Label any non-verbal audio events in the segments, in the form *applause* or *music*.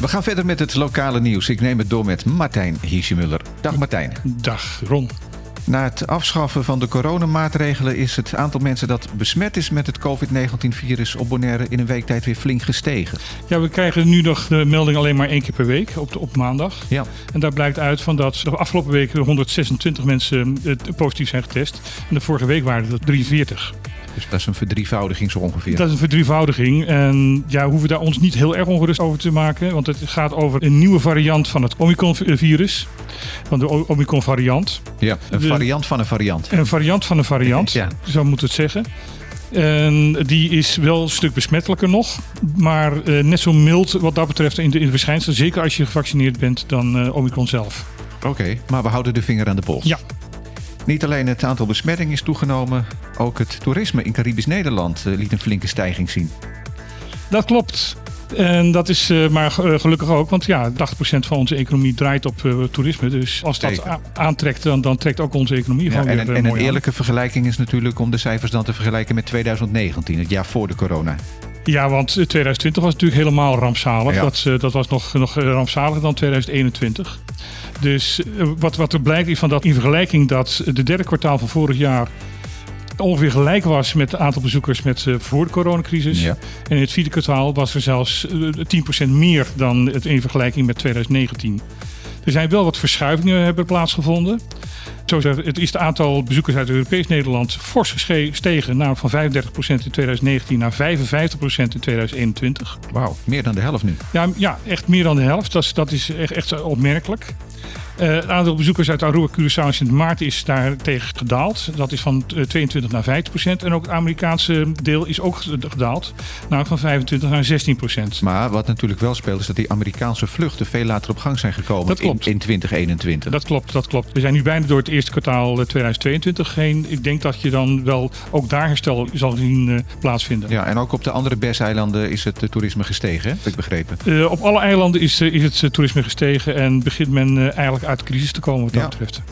We gaan verder met het lokale nieuws. Ik neem het door met Martijn Hiesjemuller. Dag Martijn. Dag Ron. Na het afschaffen van de coronamaatregelen is het aantal mensen dat besmet is met het COVID-19-virus op Bonaire in een week tijd weer flink gestegen. Ja, we krijgen nu nog de melding alleen maar één keer per week op, de, op maandag. Ja. En daar blijkt uit van dat de afgelopen week 126 mensen eh, positief zijn getest. En de vorige week waren het 43. Dus dat is een verdrievoudiging zo ongeveer. Dat is een verdrievoudiging. En ja, we hoeven daar ons niet heel erg ongerust over te maken. Want het gaat over een nieuwe variant van het Omicron-virus. Van de Omicron-variant. Ja, een variant van een variant. Een variant van een variant, Ja. zo moet het zeggen. En die is wel een stuk besmettelijker nog. Maar eh, net zo mild wat dat betreft in de, in de verschijnselen. Zeker als je gevaccineerd bent dan eh, Omicron zelf. Oké, maar we houden de vinger aan de pols. Ja. Niet alleen het aantal besmettingen is toegenomen, ook het toerisme in Caribisch Nederland eh, liet een flinke stijging zien. Dat klopt. En dat is eh, maar eh, gelukkig ook. Want ja, 80% van onze economie draait op toerisme. Dus als dat aantrekt, dan, dan trekt ook onze economie Ja, gewoon en weer een, en een aan. eerlijke vergelijking is natuurlijk om de cijfers dan te vergelijken met 2019, het jaar voor de corona. Ja, want eh, 2020 was natuurlijk helemaal rampzalig. Ja. Dat, dat was nog, nog rampzaliger dan 2021. Dus eh, wat, wat er blijkt is van dat in vergelijking dat de derde kwartaal van vorig jaar ongeveer gelijk was met het aantal bezoekers met eh, voor de coronacrisis. Ja. En in het vierde kwartaal was er zelfs eh, 10% meer dan het in vergelijking met 2019. Er zijn wel wat verschuivingen hebben plaatsgevonden. Zo is het is het aantal bezoekers uit Europees Nederland fors gestegen, namelijk van 35% in 2019 naar 55% in 2021. Wauw, meer dan de helft nu. Ja, ja, echt meer dan de helft. Dat is, dat is echt, echt opmerkelijk. Eh, het aantal bezoekers uit Aruba, Curaçao en Sint Maarten is daartegen gedaald. Dat is van eh, 22 naar 15 procent. En ook het Amerikaanse deel is ook gedaald. Namelijk van 25 naar 16 procent. Maar wat natuurlijk wel speelt is dat die Amerikaanse vluchten veel later op gang zijn gekomen Dat klopt. In, in 2021. Dat klopt, dat klopt. We zijn nu bijna door het eerste kwartaal eh, 2022 heen. Ik denk dat je dan wel ook daar herstel zal zien eh, plaatsvinden. Ja, en ook op de andere BES-eilanden is het eh, toerisme gestegen, hè? heb ik begrepen. Eh, op alle eilanden is, eh, is het eh, toerisme gestegen en begint men eh, eigenlijk uit de crisis te komen wat dat Ja. betreft.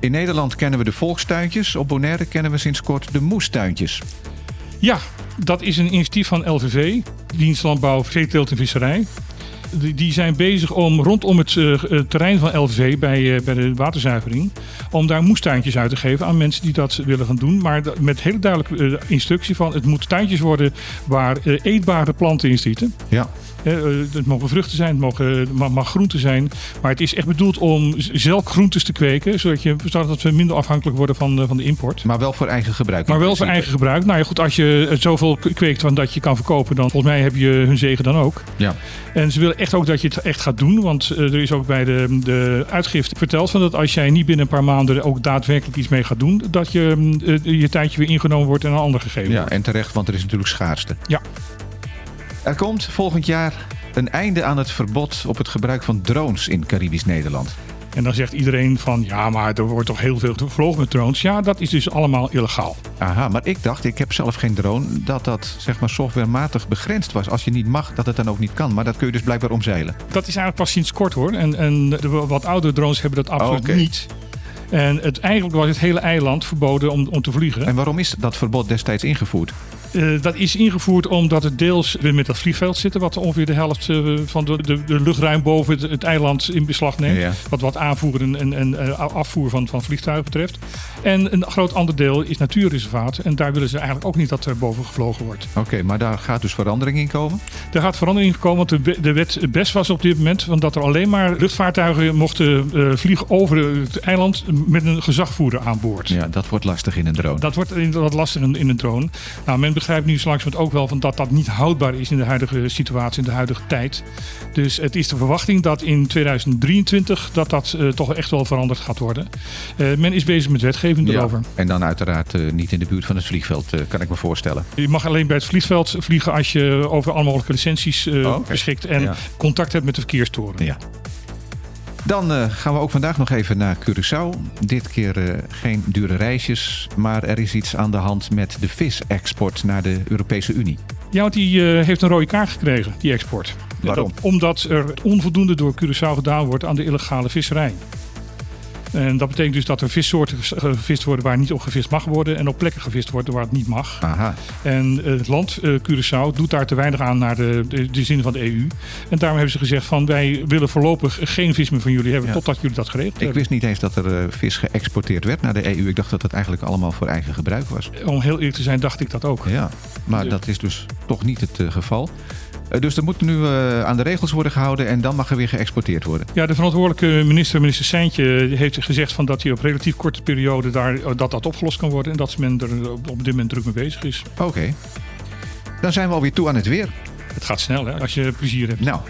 In Nederland kennen we de volkstuintjes, op Bonaire kennen we sinds kort de moestuintjes. Ja, dat is een initiatief van LVV, Dienst Landbouw, Veeteelt en Visserij. Die, zijn bezig om rondom het eh, terrein van LVV bij, eh, bij de waterzuivering... om daar moestuintjes uit te geven aan mensen die dat willen gaan doen. Maar met hele duidelijke eh, instructie van... het moeten tuintjes worden waar eetbare planten in zitten. Ja, het mogen vruchten zijn, het mogen, het mag, groenten zijn. Maar het is echt bedoeld om zelf groentes te kweken... zodat, je, zodat we minder afhankelijk worden van, eh, van de import. maar wel voor eigen gebruik. Maar wel voor eigen gebruik. Nou ja, goed, als je het zoveel kweekt van dat je kan verkopen, dan volgens mij heb je hun zegen dan ook. Ja. En ze willen echt ook dat je het echt gaat doen. Want eh, er is ook bij de, de uitgift verteld van dat als jij niet binnen een paar maanden ook daadwerkelijk iets mee gaat doen, dat je mm, eh, je tijdje weer ingenomen wordt en een ander gegeven ja, wordt. en terecht, want er is natuurlijk schaarste. Ja. Er komt volgend jaar een einde aan het verbod op het gebruik van drones in Caribisch Nederland. En dan zegt iedereen van ja, maar er wordt toch heel veel gevlogen met drones. Ja, dat is dus allemaal illegaal. Aha, maar ik dacht, ik heb zelf geen drone, dat dat zeg maar softwarematig begrensd was. Als je niet mag, dat het dan ook niet kan. Maar dat kun je dus blijkbaar omzeilen. Dat is eigenlijk pas sinds kort hoor. En, en de wat oudere drones hebben dat absoluut niet. En het, eigenlijk was het hele eiland verboden om, om te vliegen. En waarom is dat verbod destijds ingevoerd? Eh, dat is ingevoerd omdat het deels weer met dat vliegveld zitten, wat ongeveer de helft eh, van de, de, de luchtruim boven het, het eiland in beslag neemt. Ja. Wat wat aanvoer en, en, en eh, afvoer van, van vliegtuigen betreft. En een groot ander deel is natuurreservaat. En daar willen ze eigenlijk ook niet dat er boven gevlogen wordt. Oké, maar daar gaat dus verandering in komen? Er gaat verandering in komen, want de, we- de wet best was op dit moment van dat er alleen maar luchtvaartuigen mochten vliegen over het eiland met een gezagvoerder aan boord. Ja, dat wordt lastig in een drone. Dat wordt inderdaad lastig in, in een drone. Nou, men begrijpt nu langzamerhand ook wel van dat dat niet houdbaar is in de huidige situatie, in de huidige tijd. Dus het is de verwachting dat in 2023 dat dat eh, toch echt wel veranderd gaat worden. Eh, men is bezig met wetgeving Ja, erover. en dan uiteraard eh, niet in de buurt van het vliegveld, kan ik me voorstellen. Je mag alleen bij het vliegveld vliegen als je over alle mogelijke licenties Oh, beschikt en Ja. contact hebt met de verkeerstoren. Ja. Dan eh, gaan we ook vandaag nog even naar Curaçao. Dit keer eh, geen dure reisjes, maar er is iets aan de hand met de visexport naar de Europese Unie. Ja, want die eh, heeft een rode kaart gekregen, die export. Waarom? Dat- omdat er onvoldoende door Curaçao gedaan wordt aan de illegale visserij. En dat betekent dus dat er vissoorten gevist worden waar niet op gevist mag worden. En op plekken gevist worden waar het niet mag. Aha. En het land uh, Curaçao doet daar te weinig aan naar de, de, de, zin van de EU. En daarom hebben ze gezegd van wij willen voorlopig geen vis meer van jullie hebben totdat jullie dat geregeld Ik hebben. wist niet eens dat er vis geëxporteerd werd naar de EU. Ik dacht dat het eigenlijk allemaal voor eigen gebruik was. Om heel eerlijk te zijn dacht ik dat ook. Ja, maar dat is dus toch niet het uh, geval. Dus er moet nu uh, aan de regels worden gehouden en dan mag er weer geëxporteerd worden. Ja, de verantwoordelijke minister, minister Seintje, heeft gezegd van dat hij op relatief korte periode daar, dat dat opgelost kan worden. En dat men er op dit moment druk mee bezig is. Oké. Okay. Dan zijn we alweer toe aan het weer. Het gaat snel hè, als je plezier hebt. Nou.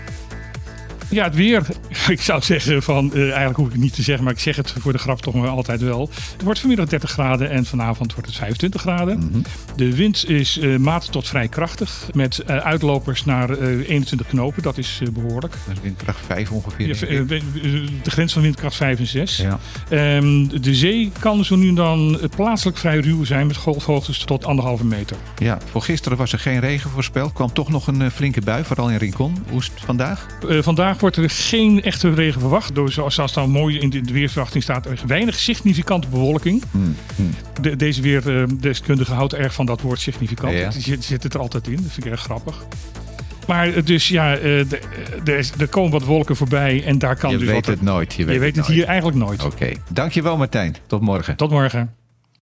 Ja, het weer. *laughs* Ik zou zeggen van, uh, eigenlijk hoef ik het niet te zeggen, maar ik zeg het voor de grap toch maar altijd wel. Het wordt vanmiddag 30 graden en vanavond wordt het 25 graden. Mhm. Mm -hmm. De wind is uh, matig tot vrij krachtig, met uh, uitlopers naar 21 knopen. Dat is behoorlijk. Dat is windkracht 5 ongeveer. Ja, de grens van windkracht 5 en 6. Ja. Um, de zee kan zo nu en dan plaatselijk vrij ruw zijn met golfhoogtes tot anderhalve meter. Ja, voor gisteren was er geen regen voorspeld. Kwam toch nog een flinke bui, vooral in Rincon. Hoe is het vandaag? vandaag wordt er geen echte regen verwacht. Door, zoals het dan mooi in de weersverwachting staat, er weinig significante bewolking. Hmm. Hmm. De, deze weerdeskundige houdt erg van dat woord significant. Ja, zit, zit het er altijd in. Dat vind ik erg grappig. Maar dus ja, er komen wat wolken voorbij en daar kan je dus weet wat... het nooit. Je weet, je weet het nooit. hier eigenlijk nooit. Oké, okay. dankjewel Martijn. Tot morgen. Tot morgen.